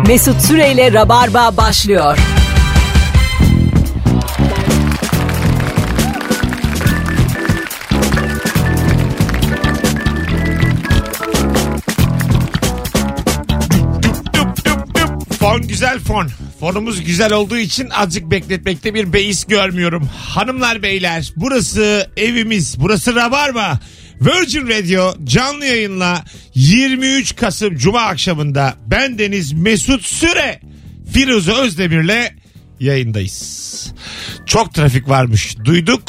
Mesut Süreyle Rabarba başlıyor. Fon güzel fon. Fonumuz güzel olduğu için azıcık bekletmekte bir beis görmüyorum. Hanımlar beyler burası evimiz. Burası Rabarba. Virgin Radio canlı yayınla 23 Kasım Cuma akşamında ben Deniz Mesut Süre Firuze Özdemir'le yayındayız. Çok trafik varmış duyduk.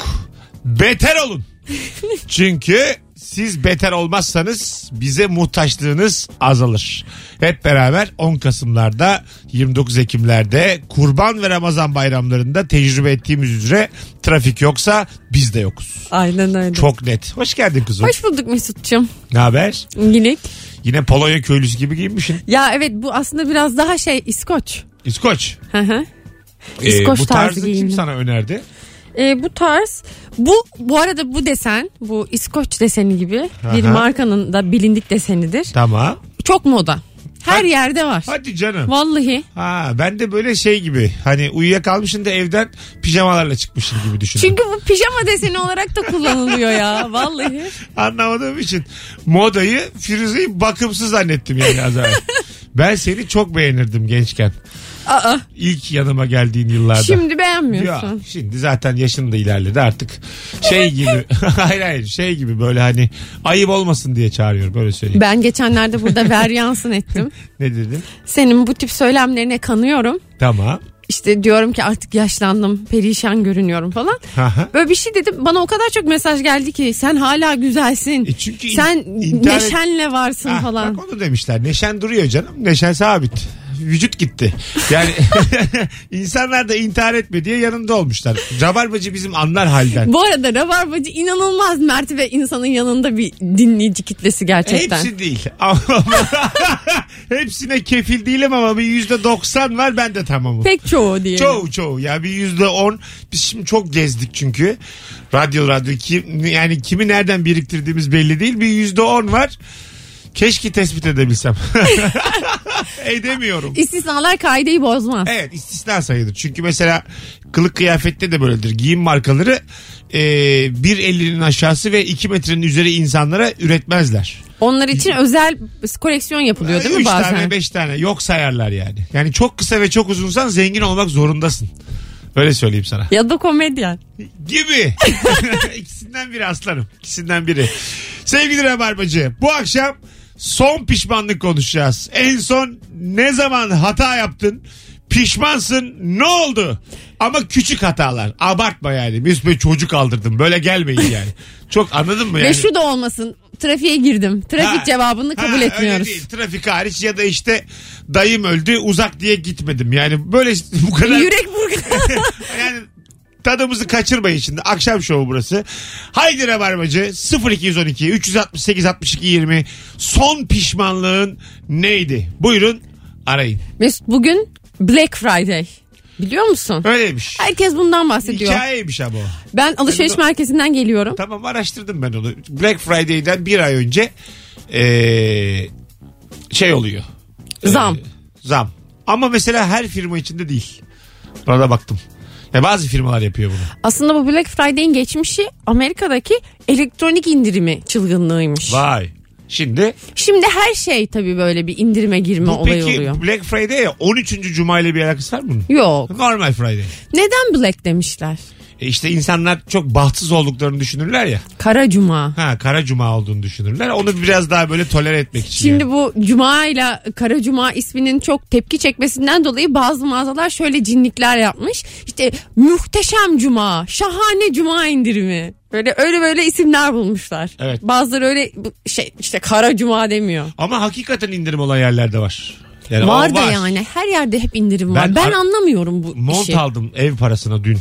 Beter olun. Çünkü siz beter olmazsanız bize muhtaçlığınız azalır. Hep beraber 10 Kasımlarda 29 Ekimlerde Kurban ve Ramazan bayramlarında tecrübe ettiğimiz üzere trafik yoksa biz de yokuz. Aynen öyle. Çok net. Hoş geldin kızım. Hoş bulduk Mesut'cum. Ne haber? Minik. Yine Polonya köylüsü gibi giyinmişsin. Ya evet bu aslında biraz daha şey İskoç. İskoç. Hı hı. Ee, İskoç bu tarzı tarzı kim giyindim. sana önerdi? Ee, bu tarz bu bu arada bu desen bu İskoç deseni gibi bir Aha. markanın da bilindik desenidir. Tamam. Çok moda. Her Hadi. yerde var. Hadi canım. Vallahi. Ha ben de böyle şey gibi hani uyuyakalmışsın da evden pijamalarla çıkmışsın gibi düşündüm. Çünkü bu pijama deseni olarak da kullanılıyor ya. Vallahi. Anlamadığım için modayı Firuze'yi bakımsız zannettim yani az evvel. Ben seni çok beğenirdim gençken. Aa, İlk yanıma geldiğin yıllarda. şimdi Ya, beğenmiyorsun. şimdi zaten yaşın da ilerledi artık. Şey gibi. hayır hayır şey gibi böyle hani ayıp olmasın diye çağırıyorum böyle söyleyeyim. Ben geçenlerde burada veryansın ettim. Ne dedin? Senin bu tip söylemlerine kanıyorum. Tamam. İşte diyorum ki artık yaşlandım, perişan görünüyorum falan. Aha. Böyle bir şey dedim. Bana o kadar çok mesaj geldi ki sen hala güzelsin. E çünkü in- sen internet- neşenle varsın Ah, falan. Bak onu demişler. Neşen duruyor canım. Neşen sabit. Vücut gitti. Yani insanlar da intihar etme diye yanında olmuşlar. Rabarbacı bizim anlar halden. Bu arada Rabarbacı inanılmaz mert ve insanın yanında bir dinleyici kitlesi gerçekten. Hepsi değil. Ama hepsine kefil değilim ama bir yüzde doksan var ben de tamamım. Pek çoğu diye. Çoğu çoğu ya bir yüzde on biz şimdi çok gezdik çünkü radyo radyo kim, yani kimi nereden biriktirdiğimiz belli değil bir yüzde on var keşke tespit edebilsem edemiyorum İstisnalar kaideyi bozmaz. evet istisna sayılır çünkü mesela kılık kıyafette de böyledir giyim markaları e, 1.50'nin aşağısı ve 2 metrenin üzeri insanlara üretmezler. Onlar için özel koleksiyon yapılıyor değil mi Üç bazen? tane beş tane yok sayarlar yani. Yani çok kısa ve çok uzunsan zengin olmak zorundasın. Öyle söyleyeyim sana. Ya da komedyen. Gibi. İkisinden biri aslanım. İkisinden biri. Sevgili Rabarbacı bu akşam son pişmanlık konuşacağız. En son ne zaman hata yaptın? Pişmansın ne oldu? Ama küçük hatalar. Abartma yani. Mesut Bey çocuk aldırdım. Böyle gelmeyin yani. Çok anladın mı yani? Ve şu da olmasın. Trafiğe girdim. Trafik Ha. cevabını kabul Ha, Öyle etmiyoruz. değil. Trafik hariç ya da işte dayım öldü uzak diye gitmedim. Yani böyle bu kadar Yürek burgu. yani tadımızı kaçırmayın şimdi. Akşam şovu burası. Haydi Rabarbacı 0212 368 62 20 son pişmanlığın neydi? Buyurun arayın. Mesut bugün Black Friday. Biliyor musun? Öyleymiş. Herkes bundan bahsediyor. Hikayeymiş ama o. Ben alışveriş de- merkezinden geliyorum. Tamam araştırdım ben onu. Black Friday'den bir ay önce ee, şey oluyor. Ee, Zam. zam. Ama mesela her firma içinde değil. Buna da baktım. Ya bazı firmalar yapıyor bunu. Aslında bu Black Friday'in geçmişi Amerika'daki elektronik indirimi çılgınlığıymış. Vay. Şimdi Şimdi her şey tabii böyle bir indirime girme bu olayı peki oluyor. Black Friday ya 13. Cuma ile bir alakası var mı bunun? Yok. Normal Friday. Neden Black demişler? E işte insanlar çok bahtsız olduklarını düşünürler ya. Kara Cuma. Ha kara cuma olduğunu düşünürler. Onu biraz daha böyle tolere etmek için. Şimdi yani. bu Cuma ile Kara Cuma isminin çok tepki çekmesinden dolayı bazı mağazalar şöyle cinlikler yapmış. İşte muhteşem Cuma, şahane Cuma indirimi. Böyle öyle böyle isimler bulmuşlar. Evet. Bazıları öyle şey işte Kara Cuma demiyor. Ama hakikaten indirim olan yerlerde var. Yani var da yani her yerde hep indirim var. Ben Ben, anlamıyorum bu Mont işi. aldım ev parasına dün.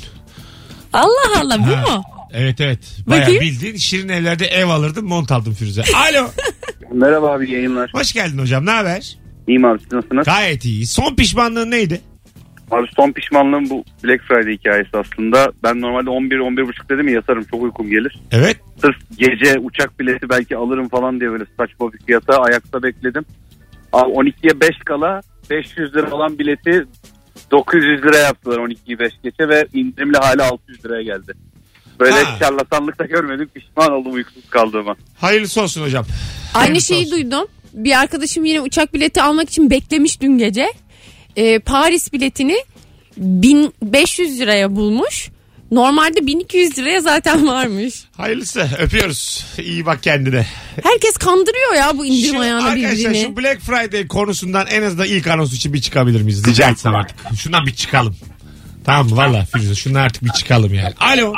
Allah Allah bu Ha. mu? Evet evet. Bayağı Bakayım. bildiğin şirin evlerde ev alırdım mont aldım Firuze. Alo. Merhaba abi yayınlar. Hoş geldin hocam ne haber? İyiyim abi siz nasılsınız? Gayet iyi. Son pişmanlığın neydi? Abi son pişmanlığım bu Black Friday hikayesi aslında. Ben normalde 11-11.30 dedim ya yatarım çok uykum gelir. Evet. Sırf gece uçak bileti belki alırım falan diye böyle saçma bir fiyata ayakta bekledim. Abi 12'ye 5 kala 500 lira olan bileti 900 lira yaptılar 12'yi 5 geçe ve indirimli hali 600 liraya geldi. Böyle Ha. şarlatanlık da görmedim pişman oldum uykusuz kaldığıma. Hayırlısı olsun hocam. Aynı Hayırlısı şeyi olsun. duydum. Bir arkadaşım yine uçak bileti almak için beklemiş dün gece. Ee, Paris biletini 1500 liraya bulmuş. Normalde 1200 liraya zaten varmış. Hayırlısı öpüyoruz. İyi bak kendine. Herkes kandırıyor ya bu indirim Şu, ayağına arkadaşlar birbirini. şu Black Friday konusundan en azından ilk anons için bir çıkabilir miyiz? Rica etsem artık. Şundan bir çıkalım. Tamam mı? Valla Firuze şundan artık bir çıkalım yani. Alo.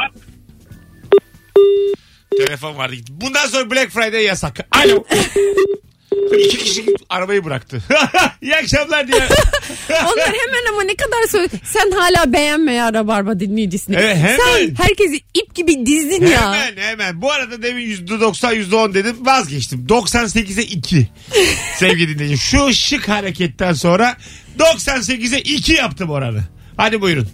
Telefon vardı. Bundan sonra Black Friday yasak. Alo. İki kişi arabayı bıraktı. İyi akşamlar diye. Onlar hemen ama ne kadar söyle. Sen hala beğenme ya Rabarba dinleyicisini. Evet, hemen. Sen herkesi ip gibi dizdin ya. Hemen hemen. Bu arada demin %90 %10 dedim vazgeçtim. 98'e 2. Sevgili dinleyici. Şu şık hareketten sonra 98'e 2 yaptım oranı. Hadi buyurun.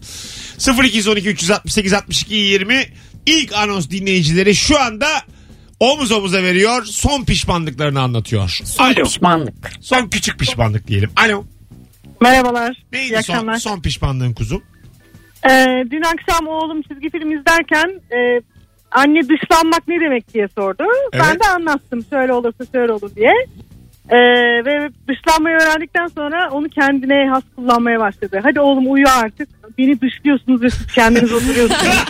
0212 368 62 20 ilk anons dinleyicileri şu anda omuz omuza veriyor. Son pişmanlıklarını anlatıyor. Alo. Pişmanlık. Son küçük pişmanlık diyelim. Alo. Merhabalar. İyi Neydi son, akşamlar. son pişmanlığın kuzum? Ee, dün akşam oğlum çizgi film izlerken e, anne dışlanmak ne demek diye sordu. Evet. Ben de anlattım şöyle olursa şöyle olur diye. Ee, ve dışlanmayı öğrendikten sonra onu kendine has kullanmaya başladı. Hadi oğlum uyu artık. Beni dışlıyorsunuz ve siz kendiniz oturuyorsunuz.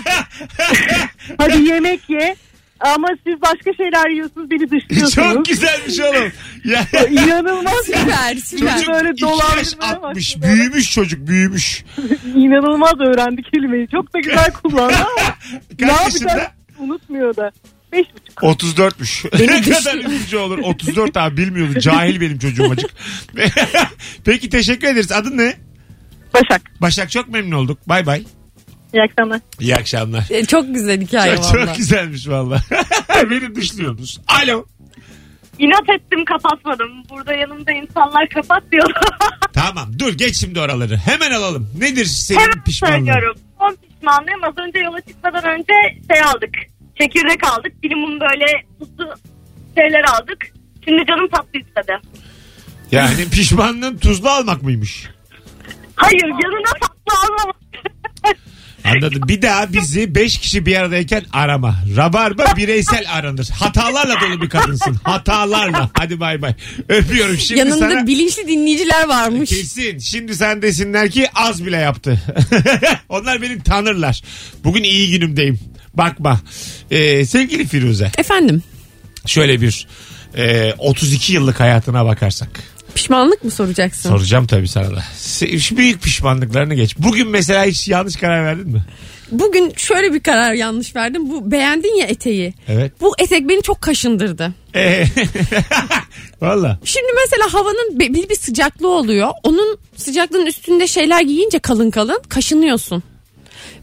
Hadi yemek ye. Ama siz başka şeyler yiyorsunuz beni dışlıyorsunuz. Çok güzelmiş oğlum. Ya, İnanılmaz. Süper süper. çocuk böyle 2 yaş dolandırmaya 60. başladı. Büyümüş çocuk büyümüş. İnanılmaz öğrendi kelimeyi. Çok da güzel kullandı ama ne Kaç yapacak yaşında? unutmuyor da. Beş buçuk. 34'müş. ne kadar üzücü olur. 34 abi bilmiyordu. Cahil benim çocuğum acık. Peki teşekkür ederiz. Adın ne? Başak. Başak çok memnun olduk. Bay bay. İyi akşamlar. İyi akşamlar. E, Çok güzel hikaye Çok, valla. çok güzelmiş valla. Beni dışlıyorsunuz. Alo. İnat ettim kapatmadım. Burada yanımda insanlar kapat diyor. Tamam dur geç şimdi oraları. Hemen alalım. Nedir senin Hemen pişmanlığın? söylüyorum. Son pişmanlığım az önce yola çıkmadan önce şey aldık. Çekirdek aldık. Bilimum böyle tuzlu şeyler aldık. Şimdi canım tatlı istedi. Yani pişmanlığın tuzlu almak mıymış? Hayır yanına tatlı almamak. Anladım. Bir daha bizi 5 kişi bir aradayken arama. Rabarba bireysel aranır. Hatalarla dolu bir kadınsın. Hatalarla. Hadi bay bay. Öpüyorum. Şimdi Yanında sana... bilinçli dinleyiciler varmış. Kesin. Şimdi sen desinler ki az bile yaptı. Onlar beni tanırlar. Bugün iyi günümdeyim. Bakma. Ee, sevgili Firuze. Efendim Şöyle bir e, 32 yıllık hayatına bakarsak. Pişmanlık mı soracaksın? Soracağım tabii sana da. Şu büyük pişmanlıklarını geç. Bugün mesela hiç yanlış karar verdin mi? Bugün şöyle bir karar yanlış verdim. Bu beğendin ya eteği. Evet. Bu etek beni çok kaşındırdı. Ee, Valla. Şimdi mesela havanın be- belli bir sıcaklığı oluyor. Onun sıcaklığın üstünde şeyler giyince kalın kalın kaşınıyorsun.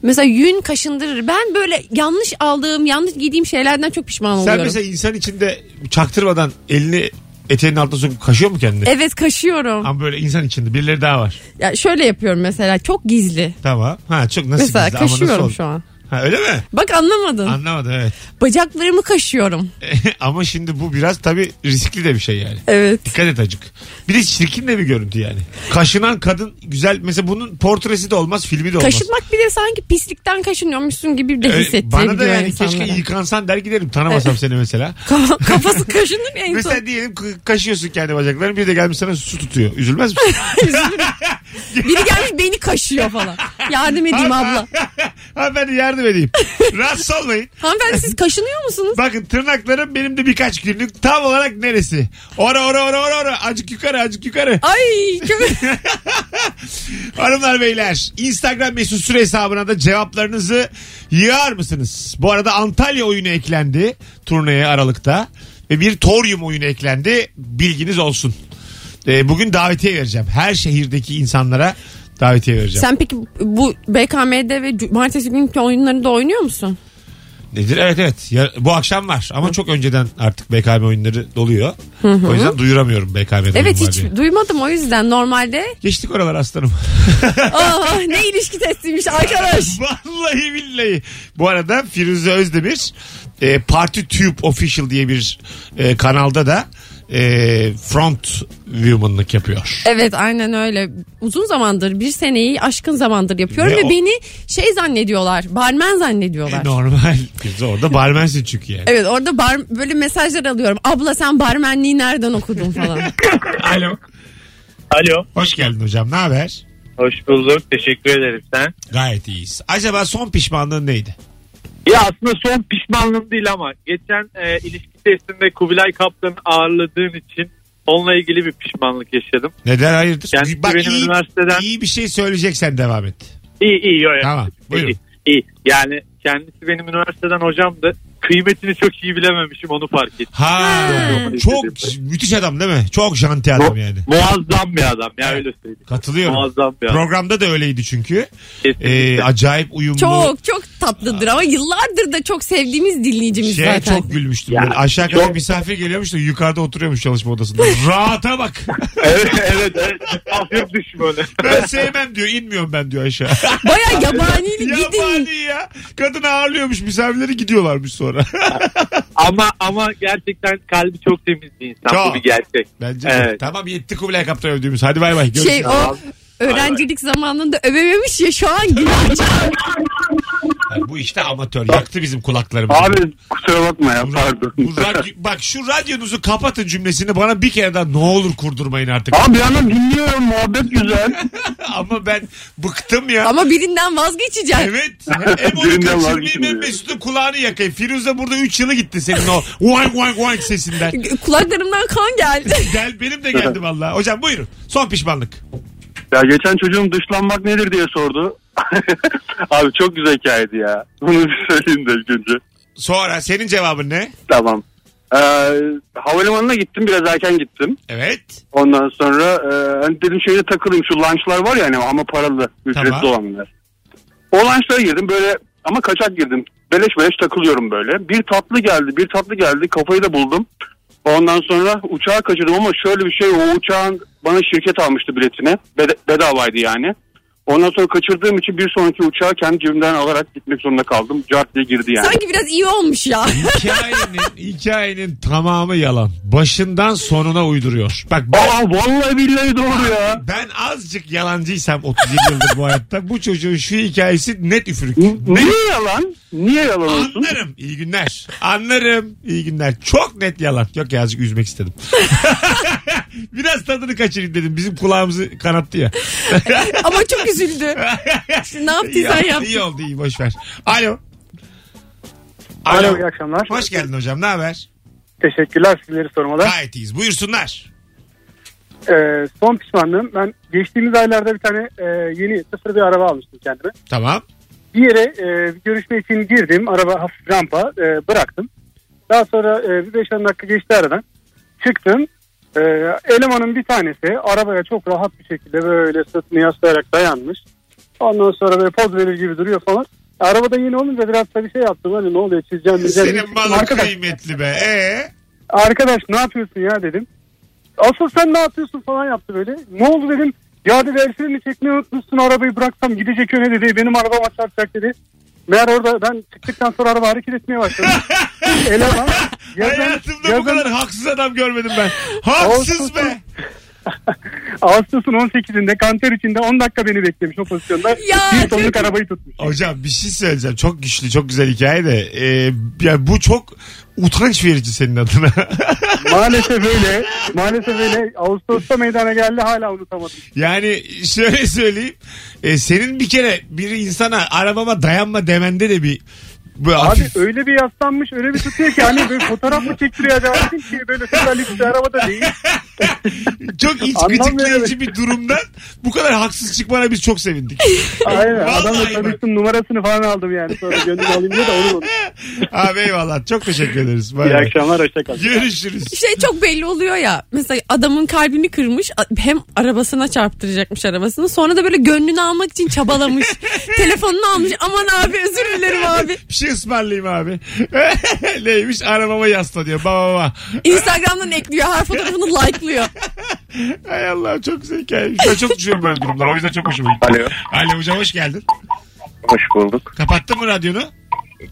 Mesela yün kaşındırır. Ben böyle yanlış aldığım, yanlış giydiğim şeylerden çok pişman Sen oluyorum. mesela insan içinde çaktırmadan elini eteğinin altına sokup kaşıyor mu kendini? Evet kaşıyorum. Ama böyle insan içinde birileri daha var. Ya şöyle yapıyorum mesela çok gizli. Tamam. Ha çok nasıl Mesela gizli ama nasıl kaşıyorum oldu? şu an. Ha öyle mi? Bak anlamadın. Anlamadım evet. Bacaklarımı kaşıyorum. ama şimdi bu biraz tabii riskli de bir şey yani. Evet. Dikkat et acık. Bir de çirkin de bir görüntü yani. Kaşınan kadın güzel. Mesela bunun portresi de olmaz, filmi de olmaz. Kaşınmak bir de sanki pislikten kaşınıyormuşsun gibi de hissettirebiliyor Bana da yani insanlara. keşke yıkansan der giderim. Tanımasam seni mesela. Kafa- Kafası kaşınır ya en son. mesela diyelim kaşıyorsun kendi bacaklarını bir de gelmiş sana su tutuyor. Üzülmez misin? Biri gelmiş beni kaşıyor falan. Yardım edeyim abla. Hanımefendi yardım edeyim. Rahatsız olmayın. Hanımefendi siz kaşınıyor musunuz? Bakın tırnaklarım benim de birkaç günlük. Tam olarak neresi? Ora ora ora ora ora. Acık yukarı acık yukarı. Ay. Hanımlar beyler Instagram mesut süre hesabına da cevaplarınızı yığar mısınız? Bu arada Antalya oyunu eklendi turneye Aralık'ta ve bir Torium oyunu eklendi bilginiz olsun. Ee, bugün davetiye vereceğim. Her şehirdeki insanlara davetiye vereceğim. Sen peki bu BKM'de ve cumartesi günkü oyunlarında oynuyor musun? Nedir? Evet evet. Ya, bu akşam var ama çok önceden artık BKM oyunları doluyor. O yüzden duyuramıyorum BKM'de Evet hiç diye. duymadım o yüzden normalde. Geçtik oralar aslanım. Aa, ne ilişki testiymiş arkadaş. Vallahi billahi. Bu arada Firuze Özdemir e, Party Tube Official diye bir e, kanalda da e, front woman'lık yapıyor. Evet aynen öyle. Uzun zamandır bir seneyi aşkın zamandır yapıyorum Ve ve, o- beni şey zannediyorlar. Barmen zannediyorlar. E, normal. Biz orada barmensin çünkü yani. Evet orada bar, böyle mesajlar alıyorum. Abla sen barmenliği nereden okudun falan. Alo. Alo. Hoş geldin hocam. Ne haber? Hoş bulduk. Teşekkür ederim sen. Gayet iyiyiz. Acaba son pişmanlığın neydi? Ya aslında son pişmanlığım değil ama geçen e, ilişki testinde Kubilay Kaptan'ı ağırladığın için onunla ilgili bir pişmanlık yaşadım. Neden hayırdır? Kendisi Bak benim iyi, üniversiteden- iyi bir şey söyleyeceksen devam et. İyi iyi. Yo, Tamam, buyurun. İyi, iyi. Yani kendisi benim üniversiteden hocamdı. Kıymetini çok iyi bilememişim onu fark ettim. Ha, Ha. çok müthiş adam değil mi? Çok janti adam Mu- yani. Muazzam bir adam ya öyle söyleyeyim. Katılıyorum. Muazzam bir adam. Programda da öyleydi çünkü. Kesinlikle. Ee, acayip uyumlu. çok çok tatlıdır ama yıllardır da çok sevdiğimiz dinleyicimiz Şey zaten. çok gülmüştüm. Ya, Böyle aşağı kadar çok- misafir geliyormuş da yukarıda oturuyormuş çalışma odasında. Rahata bak. evet evet evet. Düşmanı. Ben sevmem diyor. inmiyorum ben diyor aşağı. Baya yabanili gidin. Yabani ya. Kadın ağırlıyormuş misafirleri gidiyorlarmış sonra. ama ama gerçekten kalbi çok temiz bir insan. Çok. Bu bir gerçek. Bence de. Evet. Tamam yetti Kubilay Kaptan övdüğümüz. Hadi bay bay. Görüşürüz. Şey o öğrencilik zamanında övememiş ya şu an günahçı. Yani bu işte amatör. Yaktı bizim kulaklarımızı. Abi kusura bakma ya pardon. bu radyo- bak şu radyonuzu kapatın cümlesini bana bir kere daha ne olur kurdurmayın artık. Abi bir yandan dinliyorum muhabbet güzel. Ama ben bıktım ya. Ama birinden vazgeçeceksin. Evet. Hem onu Birinden kaçırmayayım vazgeçmiyor. hem Mesut'un kulağını yakayım. Firuze burada 3 yılı gitti senin o wank wank wank sesinden. Kulaklarımdan kan geldi. Gel benim de geldi vallahi. Hocam buyurun. Son pişmanlık. Ya geçen çocuğum dışlanmak nedir diye sordu. Abi çok güzel hikayeydi ya. Bunu bir söyleyeyim de ilk önce. Sonra senin cevabın ne? Tamam. Ee, havalimanına gittim biraz erken gittim. Evet. Ondan sonra e, hani dedim şeyde takılayım şu lunchlar var ya hani ama paralı ücretli Tamam. olanlar. O lunchlara girdim böyle ama kaçak girdim. Beleş beleş takılıyorum böyle. Bir tatlı geldi bir tatlı geldi kafayı da buldum. Ondan sonra uçağı kaçırdım ama şöyle bir şey o uçağın bana şirket almıştı biletini. Bed- bedavaydı yani. Ondan sonra kaçırdığım için bir sonraki uçağı kendi cebimden alarak gitmek zorunda kaldım. Cart diye girdi yani. Sanki biraz iyi olmuş ya. Hikayenin, hikayenin tamamı yalan. Başından sonuna uyduruyor. Bak ben, Aa vallahi billahi doğru ya. ben azıcık yalancıysam 37 yıldır bu hayatta bu çocuğun şu hikayesi net üfürük. N- Niye yalan? Niye yalan olsun? Anlarım. İyi günler. Anlarım. İyi günler. Çok net yalan. Yok ya azıcık üzmek istedim. Biraz tadını kaçırayım dedim. Bizim kulağımızı kanattı ya. Ama çok üzüldü. İşte ne yaptıysan yap. iyi oldu iyi boş ver. Alo. Alo iyi akşamlar. Hoş geldin hocam. Ne haber? Teşekkürler sizleri sormalı. Gayet iyiyiz. Buyursunlar. Ee, son pişmanlığım ben geçtiğimiz aylarda bir tane e, yeni sıfır bir araba almıştım kendime. Tamam. Bir yere e, bir görüşme için girdim. Araba hafif rampa e, bıraktım. Daha sonra e, bir 5-10 dakika geçti aradan. Çıktım. E, elemanın bir tanesi arabaya çok rahat bir şekilde böyle sırtını yaslayarak dayanmış. Ondan sonra böyle poz verir gibi duruyor falan. Arabada yeni olunca biraz da bir şey yaptım. Hani ne oluyor çizeceğim. çizeceğim. Senin malın Arkadaş, kıymetli be. Ee? arkadaş ne yapıyorsun ya dedim. Asıl sen ne yapıyorsun falan yaptı böyle. Ne oldu dedim. Ya dedi el freni çekmeyi unutmuşsun arabayı bıraksam gidecek öne dedi. Benim arabama çarpacak dedi. Meğer orada ben çıktıktan sonra araba hareket etmeye başladı. Eleman yazın, Hayatımda bu yazın, kadar haksız adam görmedim ben. Haksız be. Ağustos'un 18'inde kanter içinde 10 dakika beni beklemiş o pozisyonda. Ya, bir tonluk arabayı tutmuş. Hocam bir şey söyleyeceğim. Çok güçlü, çok güzel hikaye de. Ee, yani bu çok utanç verici senin adına. Maalesef öyle. Maalesef öyle. Ağustos'ta meydana geldi hala unutamadım. yani şöyle söyleyeyim. Ee, senin bir kere bir insana arabama dayanma demende de bir bu Abi hafif öyle bir yaslanmış öyle bir tutuyor ki hani böyle fotoğraf mı çektiriyor acaba Dedim ki böyle lüks bir arabada değil. çok iç gıcıklayıcı bir durumdan bu kadar haksız çıkmana biz çok sevindik. Aynen Vallahi adamla tanıştım numarasını falan aldım yani sonra gönlümü alayım diye de onu Abi eyvallah. Çok teşekkür ederiz. Bay İyi bay. akşamlar hoşçakalın. Görüşürüz. Şey çok belli oluyor ya. Mesela adamın kalbini kırmış. Hem arabasına çarptıracakmış arabasını. Sonra da böyle gönlünü almak için çabalamış. Telefonunu almış. Aman abi özür dilerim abi. Bir şey ısmarlayayım abi. Neymiş arabama yasla diyor. Baba baba. Instagram'dan ekliyor. Her fotoğrafını like'lıyor. Hay Allah çok güzel hikayeymiş. Ben çok düşünüyorum böyle durumlar. O yüzden çok hoşuma gitti. Alo. Alo hocam hoş geldin. Hoş bulduk. Kapattın mı radyonu?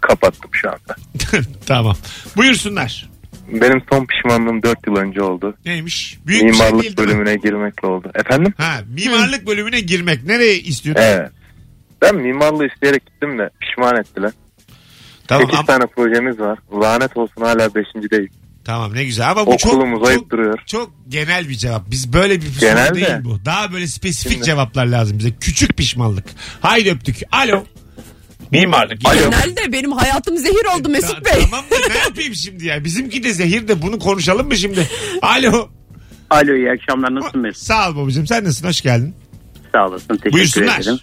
Kapattım şu anda. tamam. Buyursunlar. Benim son pişmanlığım 4 yıl önce oldu. Neymiş? Büyük bir şey Mimarlık mi? bölümüne girmekle oldu. Efendim? Ha, mimarlık bölümüne girmek. Nereye istiyordun? Evet. Ben mimarlığı isteyerek gittim de pişman ettiler. Tamam, 8 am- tane projemiz var. Lanet olsun hala 5. değil. tamam ne güzel ama bu çok, Okulumuz ayıp çok, duruyor. çok genel bir cevap. Biz böyle bir soru Genel değil de. bu. Daha böyle spesifik Şimdi- cevaplar lazım bize. Küçük pişmanlık. Haydi öptük. Alo. Mimarlık. Genelde benim hayatım zehir oldu Ta- Mesut Bey. Tamam da ne yapayım şimdi ya? Bizimki de zehir de bunu konuşalım mı şimdi? Alo. Alo iyi akşamlar nasılsın Mesut? Sağ ol babacığım. Sen nasılsın? Hoş geldin. Sağ olasın teşekkür Buyursunlar. ederim.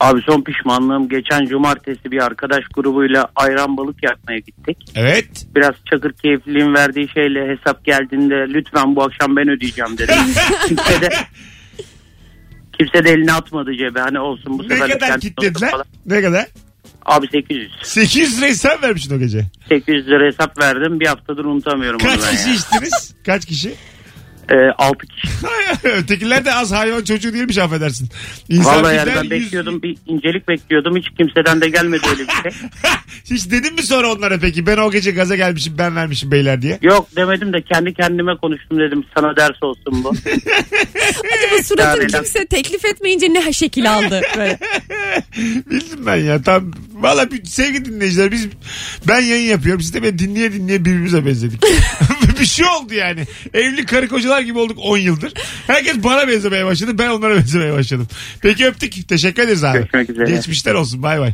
Abi son pişmanlığım geçen cumartesi bir arkadaş grubuyla ayran balık yapmaya gittik. Evet. Biraz çakır keyifliliğin verdiği şeyle hesap geldiğinde lütfen bu akşam ben ödeyeceğim dedim. kimse de kimse de elini atmadı cebe hani olsun bu Ne sefer kadar kendi kitlediler? Ne kadar? Abi 800. 800 lirayı sen vermişsin o gece. 800 lira hesap verdim bir haftadır unutamıyorum onu Kaç ben kişi ya. içtiniz? Kaç kişi? Ee, 6 kişi. Ötekiler de az hayvan çocuğu değilmiş affedersin. Vallahi yani ben yüz- bekliyordum bir incelik bekliyordum hiç kimseden de gelmedi öyle bir şey. Hiç dedin mi sonra onlara peki ben o gece gaza gelmişim ben vermişim beyler diye? Yok demedim de kendi kendime konuştum dedim sana ders olsun bu. Acaba suratın Yani- kimse teklif etmeyince ne şekil aldı böyle. Bildim ben ya tam valla bir- sevgili dinleyiciler biz ben yayın yapıyorum siz de beni dinleye dinleye birbirimize benzedik. Bir şey oldu yani. Evli karı kocalar gibi olduk 10 yıldır. Herkes bana benzemeye başladı ben onlara benzemeye başladım. Peki öptük teşekkür ederiz abi. Görüşmek üzere. Geçmişler olsun bay bay.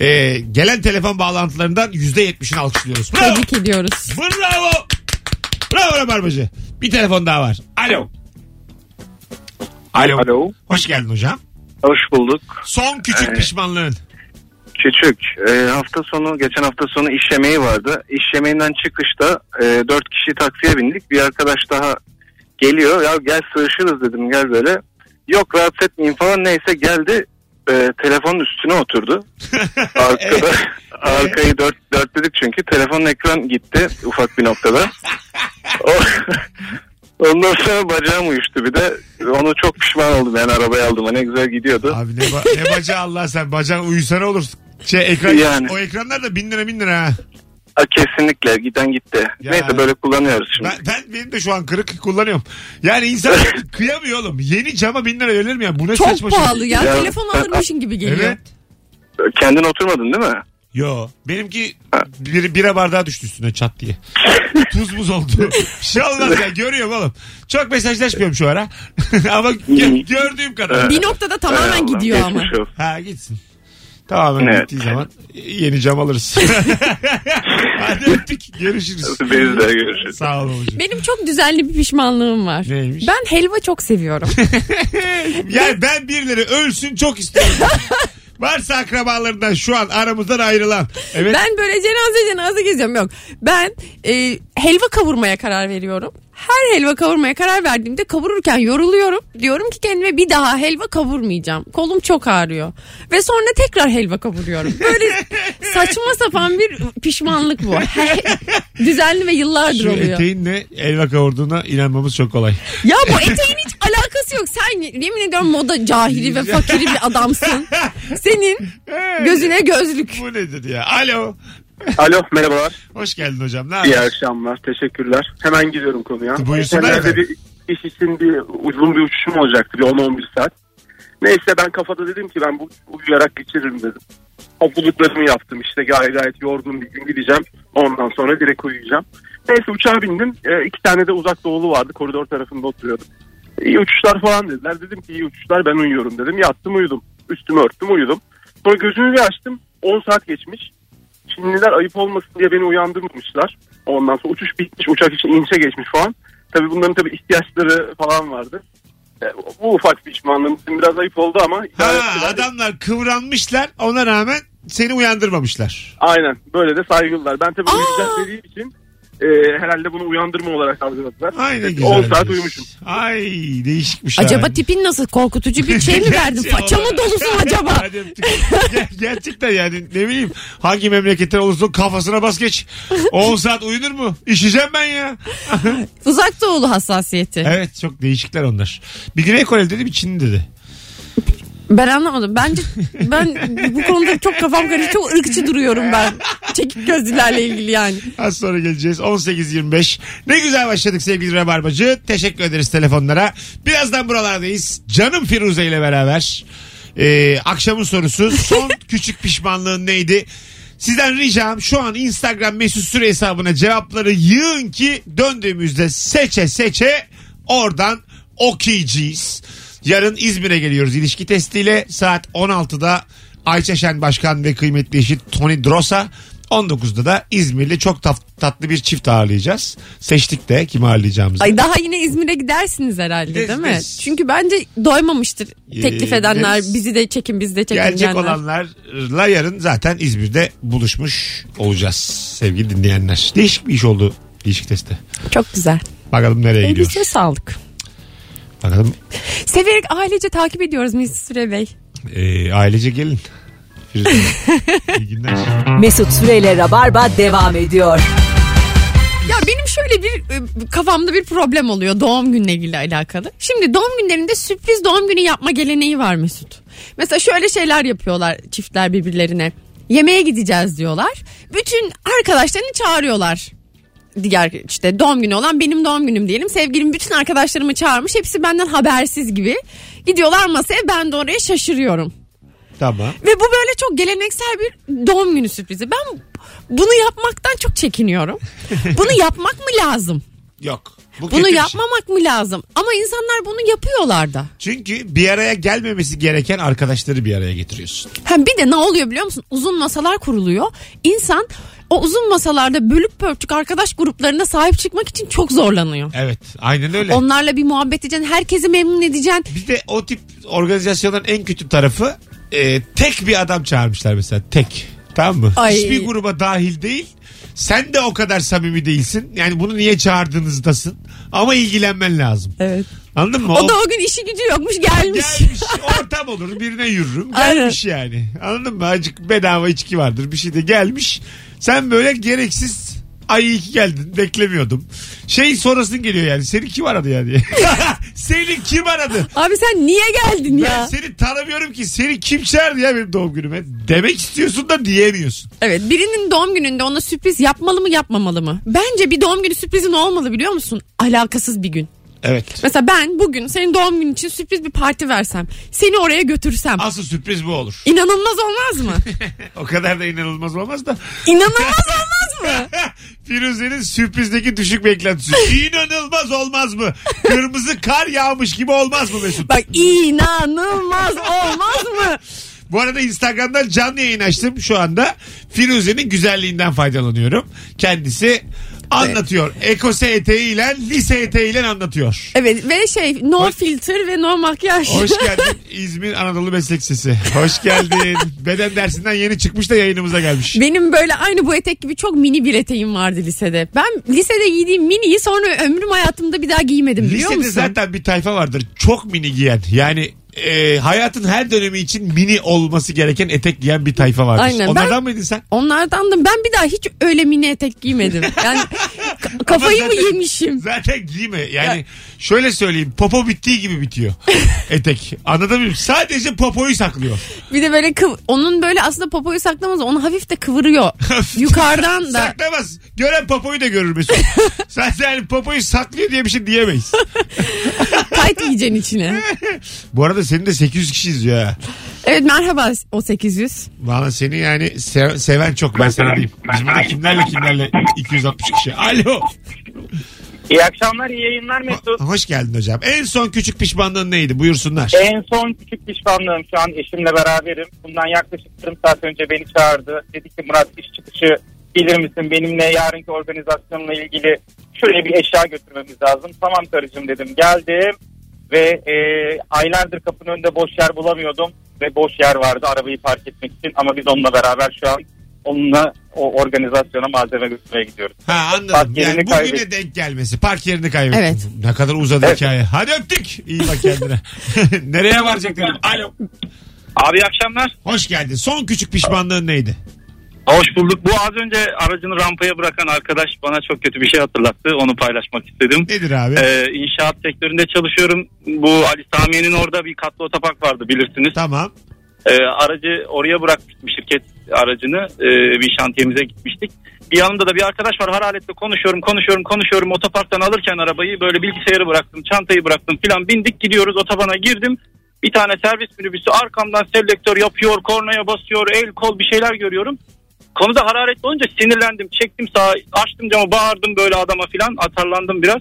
Ee, gelen telefon bağlantılarından %70'ini alkışlıyoruz. Bravo. Tebrik ediyoruz. Bravo. Bravo Rabarbacı. Bir telefon daha var. Alo. Alo. Alo. Hoş geldin hocam. Hoş bulduk. Son küçük Evet. pişmanlığın. Küçük. Ee, hafta sonu geçen hafta sonu iş yemeği vardı. İş yemeğinden çıkışta e, dört kişi taksiye bindik. Bir arkadaş daha geliyor. Ya gel sığışırız dedim gel böyle. Yok rahatsız etmeyin falan neyse geldi. E, telefonun üstüne oturdu. Arkada arkayı dört, dörtledik çünkü telefonun ekran gitti ufak bir noktada. O, ondan sonra bacağım uyuştu bir de. Onu çok pişman oldum yani arabaya aldım. Ne güzel gidiyordu. Abi ne, ba- ne bacağı Allah sen bacağın uyusana olur. Şey ekran Yani. o ekranlar da bin lira bin lira ha. Ha, kesinlikle giden gitti. Ya. Neyse böyle kullanıyoruz şimdi. Ben, ben benim de şu an kırık kullanıyorum. Yani insan kıyamıyor oğlum. Yeni cama bin lira verilir mi ya? Bu ne Çok saçma şey. pahalı ya. Ya- Telefon alırmışın gibi geliyor. Evet. Kendin oturmadın değil mi? Yo. Benimki bir, bira bardağı düştü üstüne çat diye. Tuz buz oldu. Bir şey olmaz ya. Görüyorum oğlum. Çok mesajlaşmıyorum şu ara. Ama gö- gördüğüm kadar. Bir noktada tamamen Hay Allah, gidiyor ama. geçmiş olsun. Ha gitsin. Tamamen Evet. gittiği zaman yeni cam alırız. Hadi öptük. Görüşürüz. Biz de görüşürüz. Sağ ol babacığım. Benim çok düzenli bir pişmanlığım var. Neymiş? Ben helva çok seviyorum. Yani ben birileri ölsün çok istiyorum. Varsa akrabalarından şu an aramızdan ayrılan. Evet. Ben böyle cenaze cenaze geziyorum. Yok. Ben e, helva kavurmaya karar veriyorum. Her helva kavurmaya karar verdiğimde kavururken yoruluyorum. Diyorum ki kendime bir daha helva kavurmayacağım. Kolum çok ağrıyor. Ve sonra tekrar helva kavuruyorum. Böyle saçma sapan bir pişmanlık bu. Düzenli ve yıllardır Şu oluyor. eteğinle elva kavurduğuna inanmamız çok kolay. Ya bu eteğin hiç alakası yok. Sen yemin ediyorum moda cahili ve fakiri bir adamsın. Senin gözüne gözlük. Bu nedir ya? Alo. Alo merhabalar. Hoş geldin hocam. Ne İyi haber? akşamlar. Teşekkürler. Hemen giriyorum konuya. Buyursunlar Genelde efendim. bir iş için bir uzun bir uçuşum olacaktı. Bir 10-11 saat. Neyse ben kafada dedim ki ben bu uyuyarak geçiririm dedim. Hazırlıklarımı yaptım işte gayet gayet yorgun bir gün gideceğim. Ondan sonra direkt uyuyacağım. Neyse uçağa bindim. Ee, iki tane de uzak doğulu vardı. Koridor tarafında oturuyordum. İyi uçuşlar falan dediler. Dedim ki iyi uçuşlar ben uyuyorum dedim. Yattım uyudum. Üstümü örttüm uyudum. Sonra gözümü bir açtım. 10 saat geçmiş. Çinliler ayıp olmasın diye beni uyandırmamışlar. Ondan sonra uçuş bitmiş, uçak için inişe geçmiş falan. Tabii bunların tabii ihtiyaçları falan vardı. E, bu ufak pişmanlığım biraz ayıp oldu ama. Ha, adamlar kıvranmışlar ona rağmen seni uyandırmamışlar. Aynen böyle de saygılılar. Ben tabii Aa! uyuyacak dediğim için e, herhalde bunu uyandırma olarak algıladılar. Ay ne güzel. 10 saat uyumuşum. Ay değişikmiş. Acaba tipin nasıl korkutucu bir şey mi verdin? Faça mı dolusun acaba? Ger- Gerçekten yani ne bileyim hangi memleketten olursa ol, kafasına bas geç. 10 saat uyunur mu? İşeceğim ben ya. Uzak doğulu hassasiyeti. Evet çok değişikler onlar. Bir Güney Koreli dedi bir Çinli dedi. Ben anlamadım. Bence ben bu konuda çok kafam karışık. Çok ırkçı duruyorum ben. Çekik gözlülerle ilgili yani. Az sonra geleceğiz. 18.25. Ne güzel başladık sevgili Rabarbacı. Teşekkür ederiz telefonlara. Birazdan buralardayız. Canım Firuze ile beraber. Ee, akşamın sorusu son küçük pişmanlığın neydi? Sizden ricam şu an Instagram mesut süre hesabına cevapları yığın ki döndüğümüzde seçe seçe oradan okuyacağız. Yarın İzmir'e geliyoruz ilişki testiyle saat 16'da Ayça Şen Başkan ve kıymetli eşi Tony Drosa 19'da da İzmir'de çok tat- tatlı bir çift ağırlayacağız. Seçtik de kimi ağırlayacağımızı. Ay daha yine İzmir'e gidersiniz herhalde Gideriz, değil mi? gideriz. Çünkü bence doymamıştır teklif Ee, edenler. gideriz. Bizi de çekin biz de çekin Gelecek diyenler. olanlarla yarın zaten İzmir'de buluşmuş olacağız sevgili dinleyenler. Değişik bir iş oldu ilişki testi. Çok güzel. Bakalım nereye gidiyor. Elbise sağlık. Bakalım Severek ailece takip ediyoruz Mesut Süre Bey. e, ailece gelin. Firuze. İyi günler. Mesut Süreyle Rabarba devam ediyor. Ya benim şöyle bir e, kafamda bir problem oluyor doğum gününe ilgili alakalı. Şimdi doğum günlerinde sürpriz doğum günü yapma geleneği var Mesut. Mesela şöyle şeyler yapıyorlar çiftler birbirlerine. Yemeğe gideceğiz diyorlar. Bütün arkadaşlarını çağırıyorlar. Diğer işte doğum günü olan benim doğum günüm diyelim. Sevgilim bütün arkadaşlarımı çağırmış. Hepsi benden habersiz gibi. Gidiyorlar masaya ben de oraya şaşırıyorum. Tamam. Ve bu böyle çok geleneksel bir doğum günü sürprizi. Ben bunu yapmaktan çok çekiniyorum. Bunu yapmak mı lazım? Yok. Bu Bunu şey. yapmamak mı lazım? Ama insanlar bunu yapıyorlar da. Çünkü bir araya gelmemesi gereken arkadaşları bir araya getiriyorsun. Ha bir de ne oluyor biliyor musun? Uzun masalar kuruluyor. İnsan o uzun masalarda bölük pörçük arkadaş gruplarına sahip çıkmak için çok zorlanıyor. Evet aynen öyle. Onlarla bir muhabbet edeceksin, herkesi memnun edeceksin. Bir de o tip organizasyonların en kötü tarafı e, tek bir adam çağırmışlar mesela tek. Tamam mı? Ay. Hiçbir gruba dahil değil. Sen de o kadar samimi değilsin. Yani bunu niye çağırdığınızdasın. Ama ilgilenmen lazım. Evet. Anladın mı? O da o gün işi gücü yokmuş gelmiş. Gelmiş ortam olur birine yürürüm gelmiş yani anladın mı acık bedava içki vardır bir şey de gelmiş sen böyle gereksiz ay iyi ki geldin beklemiyordum şey sonrasın geliyor yani seni kim aradı ya diye seni kim aradı Abi sen niye geldin ben ya? seni tanımıyorum ki seni kim çağırdı ya benim doğum günüme demek istiyorsun da diyemiyorsun Evet birinin doğum gününde ona sürpriz yapmalı mı yapmamalı mı? Bence bir doğum günü sürprizin olmalı biliyor musun? Alakasız bir gün. Evet Mesela ben bugün senin doğum günün için sürpriz bir parti versem. Seni oraya götürsem. asıl sürpriz bu olur İnanılmaz olmaz mı? o kadar da inanılmaz olmaz da İnanılmaz olmaz mı? Firuze'nin sürprizdeki düşük beklentisi. İnanılmaz olmaz mı? Kırmızı kar yağmış gibi olmaz mı Mesut? Bak inanılmaz olmaz mı? Bu arada Instagram'dan canlı yayın açtım şu anda. Firuze'nin güzelliğinden faydalanıyorum. Kendisi anlatıyor. Ekose eteğiyle lise eteğiyle anlatıyor. Evet ve şey no Hoş- filter ve no makyaj. Hoş geldin İzmir Anadolu Meslek Sesi. Hoş geldin. Beden dersinden yeni çıkmış da yayınımıza gelmiş. Benim böyle aynı bu etek gibi çok mini bir eteğim vardı lisede. Ben lisede giydiğim miniyi sonra ömrüm hayatımda bir daha giymedim biliyor Lisede musun? zaten bir tayfa vardır. Çok mini giyen. Yani e, hayatın her dönemi için mini olması gereken etek giyen bir tayfa vardır. Aynen. Onlardan Ben- mıydın sen? Onlardandım. Ben bir daha hiç öyle mini etek giymedim. Yani ka- kafayı Ama mı zaten- yemişim? Zaten giyme. Yani şöyle söyleyeyim. Popo bittiği gibi bitiyor. etek. Anladın mı? Sadece popoyu saklıyor. Bir de böyle kıv- onun böyle aslında popoyu saklamaz. Onu hafif de kıvırıyor. Yukarıdan da. Saklamaz. Gören popoyu da görür Mesut. Zaten yani popoyu saklıyor diye bir şey diyemeyiz. Tight giyeceksin içine. Bu arada seni de 800 kişi izliyor ha. Evet merhaba o 800. Valla seni yani sev- seven çok ben sana diyeyim. Biz burada kimlerle kimlerle 260 kişi. Alo. İyi akşamlar, iyi yayınlar Mesut. Hoş geldin hocam. En son küçük pişmanlığın neydi? Buyursunlar. En son küçük pişmanlığım şu an eşimle beraberim. Bundan yaklaşık yarım saat önce beni çağırdı. Dedi ki Murat iş çıkışı gelir misin benimle yarınki organizasyonla ilgili şöyle bir eşya götürmemiz lazım. Tamam karıcığım dedim geldim ve e, aylardır kapının önünde boş yer bulamıyordum ve boş yer vardı arabayı park etmek için ama biz onunla beraber şu an onunla o organizasyona malzeme götürmeye gidiyoruz. Ha anladım. Park yerini Yani bugüne kaybettim. denk gelmesi. Park yerini kaybettin. Evet. Ne kadar uzadı Evet. hikaye. Hadi öptük. İyi bak kendine. Nereye varacak dedim. Alo. Abi akşamlar. Hoş geldin. Son küçük pişmanlığın neydi? Hoş bulduk. Bu az önce aracını rampaya bırakan arkadaş bana çok kötü bir şey hatırlattı. Onu paylaşmak istedim. Nedir abi? Ee, inşaat sektöründe çalışıyorum. Bu Ali Samiye'nin orada bir katlı otopark vardı bilirsiniz. Tamam. Ee, aracı oraya bırakmıştım şirket aracını. Ee, bir şantiyemize gitmiştik. Bir yanımda da bir arkadaş var hararetle konuşuyorum konuşuyorum konuşuyorum. Otoparktan alırken arabayı böyle bilgisayarı bıraktım çantayı bıraktım filan bindik gidiyoruz otobana girdim. Bir tane servis minibüsü arkamdan selektör yapıyor kornaya basıyor el kol bir şeyler görüyorum. Konuda hararetli olunca sinirlendim çektim sağa açtım camı bağırdım böyle adama filan atarlandım biraz.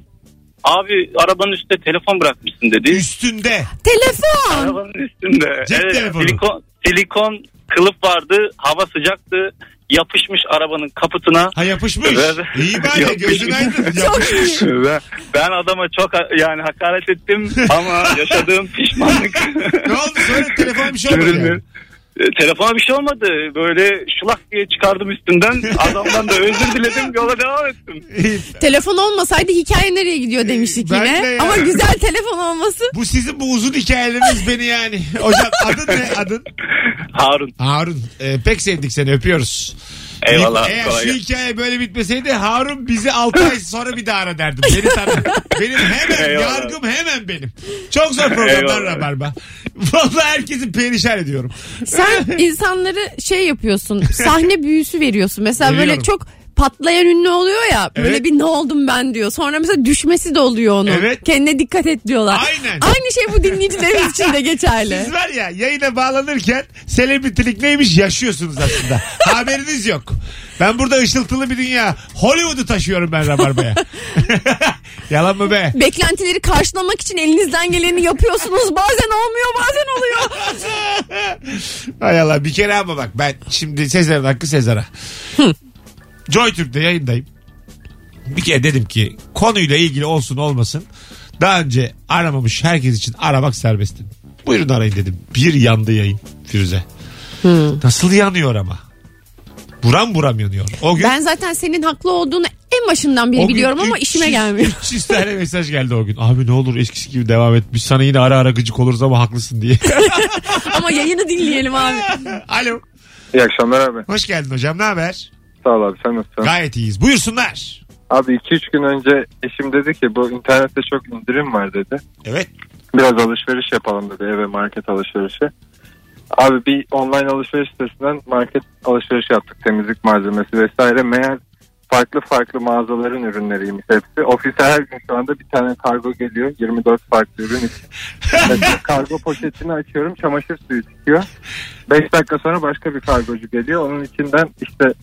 Abi arabanın üstünde telefon bırakmışsın dedi. Üstünde. Telefon. Arabanın üstünde. Cep telefonu. Silikon, silikon kılıf vardı. Hava sıcaktı. Yapışmış arabanın kaputuna. Ha yapışmış. Evet. İyi bari Yapışmış. gözün aydın. İyi. ben, ben adama çok yani hakaret ettim ama yaşadığım pişmanlık. ne oldu? Söyle telefon bir şey olmadı yani. E, Telefona bir şey olmadı. Böyle şulak diye çıkardım üstünden. Adamdan da özür diledim. Yola devam ettim. Telefon olmasaydı hikaye nereye gidiyor demiştik Ben de yine. ya. Ama güzel telefon olması. bu sizin bu uzun hikayeleriniz beni yani. Hocam adın ne adın? Harun. Harun. Ee, pek sevdik seni öpüyoruz. Eyvallah. Eğer kolay şu gelsin. hikaye böyle bitmeseydi Harun bizi 6 ay sonra bir daha ara derdim. Beni tanı. Benim hemen Eyvallah. yargım hemen benim. Çok zor programlar Eyvallah. Rabarba. Vallahi herkesi perişan ediyorum. Sen insanları şey yapıyorsun. Sahne büyüsü veriyorsun. Mesela Veriyorum. böyle çok patlayan ünlü oluyor ya. Böyle Evet. bir ne oldum ben diyor. Sonra mesela düşmesi de oluyor onun. Evet. Kendine dikkat et diyorlar. Aynen. Aynı şey bu dinleyicilerimiz için de geçerli. Siz var ya yayına bağlanırken selebritilik neymiş yaşıyorsunuz aslında. Haberiniz yok. Ben burada ışıltılı bir dünya. Hollywood'u taşıyorum ben Rabarba'ya. Yalan mı be? Beklentileri karşılamak için elinizden geleni yapıyorsunuz. Bazen olmuyor bazen oluyor. Hay Allah bir kere ama bak ben şimdi Sezar'ın hakkı Sezar'a. Joy Türk'te yayındayım. Bir kere dedim ki konuyla ilgili olsun olmasın. Daha önce aramamış herkes için aramak serbest dedim. Buyurun arayın dedim. Bir yandı yayın Firuze. Nasıl yanıyor ama. Buram buram yanıyor. O gün Ben zaten senin haklı olduğunu en başından beri o gün biliyorum ama 300 işime gelmiyor. 300 tane mesaj geldi o gün. Abi ne olur eskisi gibi devam et. Biz sana yine ara ara gıcık oluruz ama haklısın diye. ama yayını dinleyelim abi. Alo. İyi akşamlar abi. Hoş geldin hocam. Ne haber? Sağ ol abi sen nasılsın? Gayet iyiyiz. Buyursunlar. Abi 2-3 gün önce eşim dedi ki bu internette çok indirim var dedi. Evet. Biraz alışveriş yapalım dedi eve market alışverişi. Abi bir online alışveriş sitesinden market alışveriş yaptık temizlik malzemesi vesaire. Meğer farklı farklı mağazaların ürünleriymiş hepsi. Ofise her gün şu anda bir tane kargo geliyor. 24 farklı ürün. Mesela kargo poşetini açıyorum çamaşır suyu çıkıyor. 5 dakika sonra başka bir kargocu geliyor. Onun içinden işte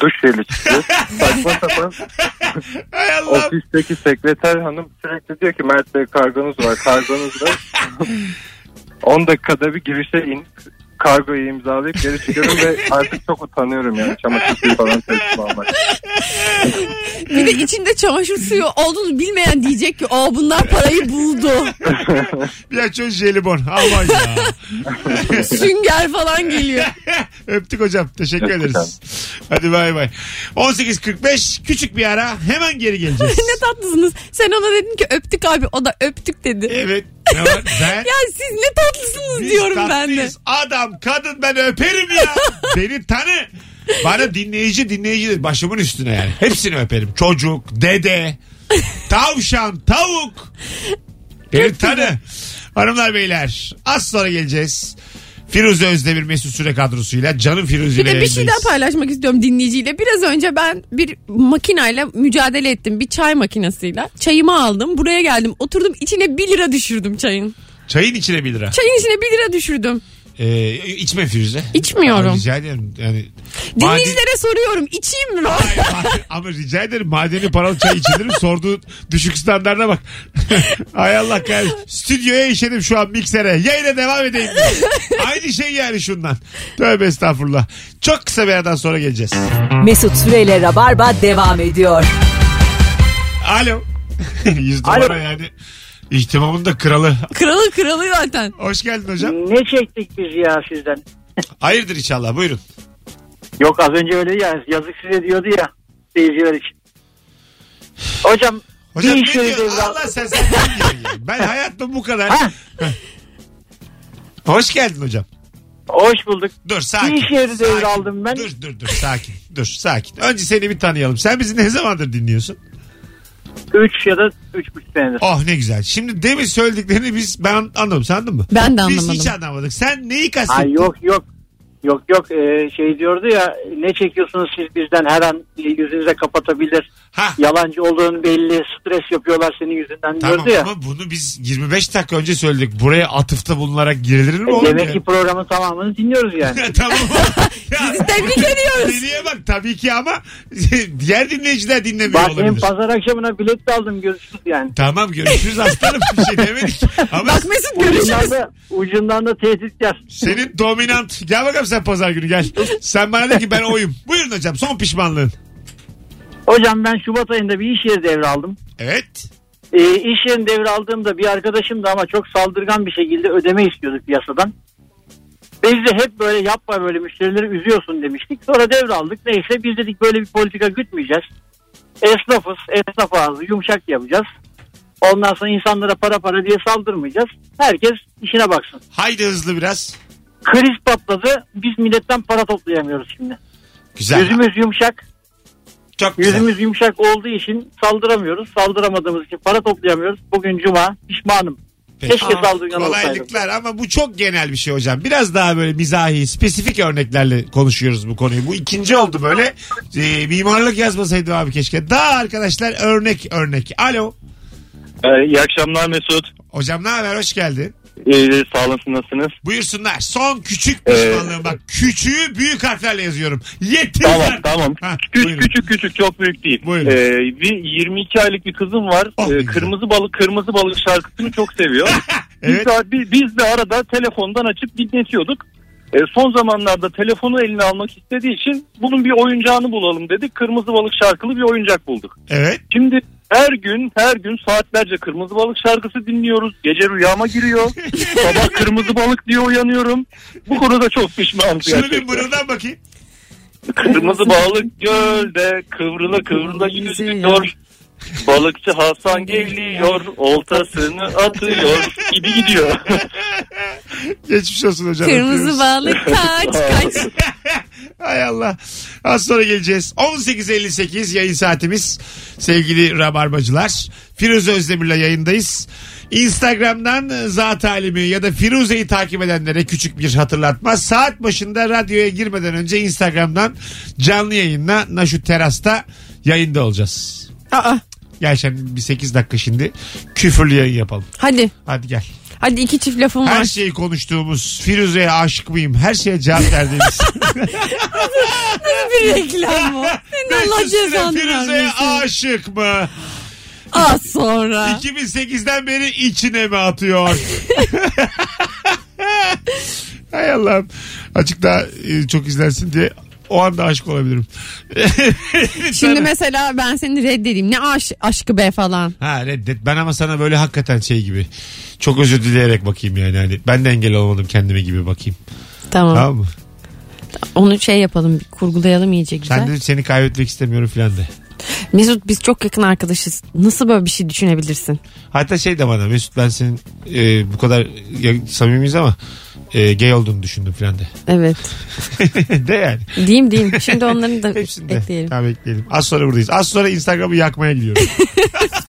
duş jeli çıkıyor. Saçma sapan Hay Allah. ofisteki sekreter hanım sürekli diyor ki Mert Bey kargonuz var kargonuz var. 10 dakikada bir girişe in kargoyu imzalayıp geri çıkıyorum ve artık çok utanıyorum yani çamaşır suyu falan teslim almak. Bir de içinde çamaşır suyu olduğunu bilmeyen diyecek ki o bunlar parayı buldu. Ya çok jelibon. Aman ya. Sünger falan geliyor. Öptük hocam. Teşekkür Öptük ederiz. Hadi bay bay. 18.45 küçük bir ara. Hemen geri geleceğiz. ne tatlısınız. Sen ona dedin ki öptük abi o da öptük dedi. evet. Ne var? Ben Ya siz ne tatlısınız Biz diyorum ben de. tatlıyız. Adam, kadın ben öperim ya. Beni tanı. Bana dinleyici dinleyici başımın üstüne yani. Hepsini öperim. Çocuk, dede, tavşan, tavuk. Beni tanı. Hanımlar beyler az sonra geleceğiz. Firuze Özdemir Mesut Süre kadrosuyla canım Firuze Bir ile de bir şey daha yayındayız. paylaşmak istiyorum dinleyiciyle. Biraz önce ben bir makinayla mücadele ettim. Bir çay makinesiyle. Çayımı aldım. Buraya geldim. Oturdum içine 1 lira düşürdüm çayın. Çayın içine 1 lira. Çayın içine 1 lira düşürdüm. Ee, içme Firuze. İçmiyorum. Aa, rica ederim. Yani, Dinleyicilere soruyorum. içeyim mi? Ay, ay, ama rica ederim madeni paralı çay içilir mi? Sorduğu düşük standarda bak. Ay Allah kahretsin. Stüdyoya işedim şu an miksere. Yayına devam edeyim. Aynı şey yani şundan. Tövbe estağfurullah. Çok kısa bir aradan sonra geleceğiz. Mesut Süreyle Rabarba devam ediyor. Alo. Yüz numara yani. İhtimamın da kralı. kralı kralı zaten. Hoş geldin hocam. Ne çektik biz ya sizden? Hayırdır inşallah buyurun. Yok az önce öyle ya yazık size diyordu ya seyirciler için. Hocam, Hocam bir devre- Allah sen sen ya? Ben hayatım bu kadar. Ha? Hoş geldin hocam. Hoş bulduk. Dur Bir sakin. iş yeri sakin. devraldım ben. Dur dur dur sakin. Dur sakin. Önce seni bir tanıyalım. Sen bizi ne zamandır dinliyorsun? 3 ya da 3,5 senedir. Oh ne güzel. Şimdi demin söylediklerini biz ben anladım. Sen anladın mı? Ben de Biz anlamadım. hiç anlamadık. Sen neyi Ay kastettin? yok yok. Yok yok Ee, şey diyordu ya ne çekiyorsunuz siz bizden her an yüzünüze kapatabilir. Ha. Yalancı olduğun belli stres yapıyorlar senin yüzünden Tamam diyordu ya. ama bunu biz 25 dakika önce söyledik. Buraya atıfta bulunarak girilir mi E, oğlum Demek ya? ki programın tamamını dinliyoruz yani. tamam. Ya, Tebrik ediyoruz. Deliye bak tabii ki ama diğer dinleyiciler dinlemiyor Bak olabilir. pazar akşamına bilet de aldım görüşürüz yani. Tamam görüşürüz aslanım bir şey demedik. Ama Bak Mesut görüşürüz. Ucundan da, ucundan da tehditkar. senin dominant. Gel bakalım sen pazar günü gel. Sen bana de ki ben oyum. Buyurun hocam son pişmanlığın. Hocam ben Şubat ayında bir iş yeri devraldım. Evet. E, iş yerini devraldığımda bir arkadaşım da ama çok saldırgan bir şekilde ödeme istiyordu piyasadan. Biz de hep böyle yapma böyle müşterileri üzüyorsun demiştik. Sonra devraldık. Neyse biz dedik böyle bir politika gütmeyeceğiz. Esnafız. Esnaf ağzı yumuşak yapacağız. Ondan sonra insanlara para para diye saldırmayacağız. Herkes işine baksın. Haydi hızlı biraz. Kriz patladı. Biz milletten para toplayamıyoruz şimdi. Güzel. Yüzümüz yumuşak. Çok güzel. Yüzümüz yumuşak olduğu için saldıramıyoruz. Saldıramadığımız için para toplayamıyoruz. Bugün cuma pişmanım. Peki. Keşke saldırgan olsaydım. Kolaylıklar ama bu çok genel bir şey hocam. Biraz daha böyle mizahi, spesifik örneklerle konuşuyoruz bu konuyu. Bu ikinci oldu böyle. Ee, mimarlık yazmasaydım abi keşke. Daha arkadaşlar örnek örnek. Alo. Ee, iyi akşamlar Mesut. Hocam ne haber? Hoş geldin. Ee, sağ olasın nasılsınız? Buyursunlar. Son küçük Ee, pişmanlığım. Bak küçüğü büyük harflerle yazıyorum. Yeter. Tamam tamam. Ha, Küçük buyurun. küçük küçük çok büyük değil. Buyurun. Ee, bir 22 aylık bir kızım var. Oh, Ee, kırmızı balık kırmızı balık şarkısını çok seviyor. Evet. biz, de, bi- biz de arada telefondan açıp dinletiyorduk. Ee, son zamanlarda telefonu eline almak istediği için bunun bir oyuncağını bulalım dedik. Kırmızı balık şarkılı bir oyuncak bulduk. Evet. Şimdi her gün her gün saatlerce kırmızı balık şarkısı dinliyoruz. Gece rüyama giriyor. Sabah kırmızı balık diye uyanıyorum. Bu konuda çok pişmanım Şunu bir gerçekten. mırıldan bakayım. Kırmızı balık gölde kıvrıla kıvrıla yüzüyor. Balıkçı Hasan geliyor, oltasını atıyor gibi gidiyor. Geçmiş olsun hocam. Kırmızı Öpüyoruz. balık kaç kaç. Hay Allah. Az sonra geleceğiz. 18.58 yayın saatimiz. Sevgili Rabarbacılar. Firuze Özdemir'le yayındayız. Instagram'dan zat halimi ya da Firuze'yi takip edenlere küçük bir hatırlatma. Saat başında radyoya girmeden önce Instagram'dan canlı yayınla Naşut Teras'ta yayında olacağız. Aa, Gel sen bir 8 dakika şimdi küfürlü yayın yapalım. hadi. Hadi gel. Hadi iki çift lafım Her var. şeyi konuştuğumuz Firuze'ye aşık mıyım? Her şeye cevap verdiğimiz. bir reklam o. Senin Allah Mesut Süre cezanı Firuze'ye vermesin. aşık mı? Az sonra. 2008'den beri içine mi atıyor? Hay Allah'ım. Açık daha e, çok izlensin diye o anda aşık olabilirim. Şimdi Sana- mesela ben seni reddedeyim. Ne aş aşkı be falan. Ha reddet. Ben ama sana böyle hakikaten şey gibi. Çok özür dileyerek bakayım yani. Hani ben de engel olmadım kendime gibi bakayım. Tamam. Tamam mı? Onu şey yapalım bir kurgulayalım iyice güzel. Sen de seni kaybetmek istemiyorum filan de. Mesut biz çok yakın arkadaşız. Nasıl böyle bir şey düşünebilirsin? Hatta şey de bana Mesut ben senin e, bu kadar ya- samimiyiz ama e, gay olduğunu düşündüm filan de. Evet. de yani. Diyeyim diyeyim. Şimdi onların da Hepsinde. ekleyelim. Tamam ekleyelim. Az sonra buradayız. Az sonra Instagram'ı yakmaya gidiyorum.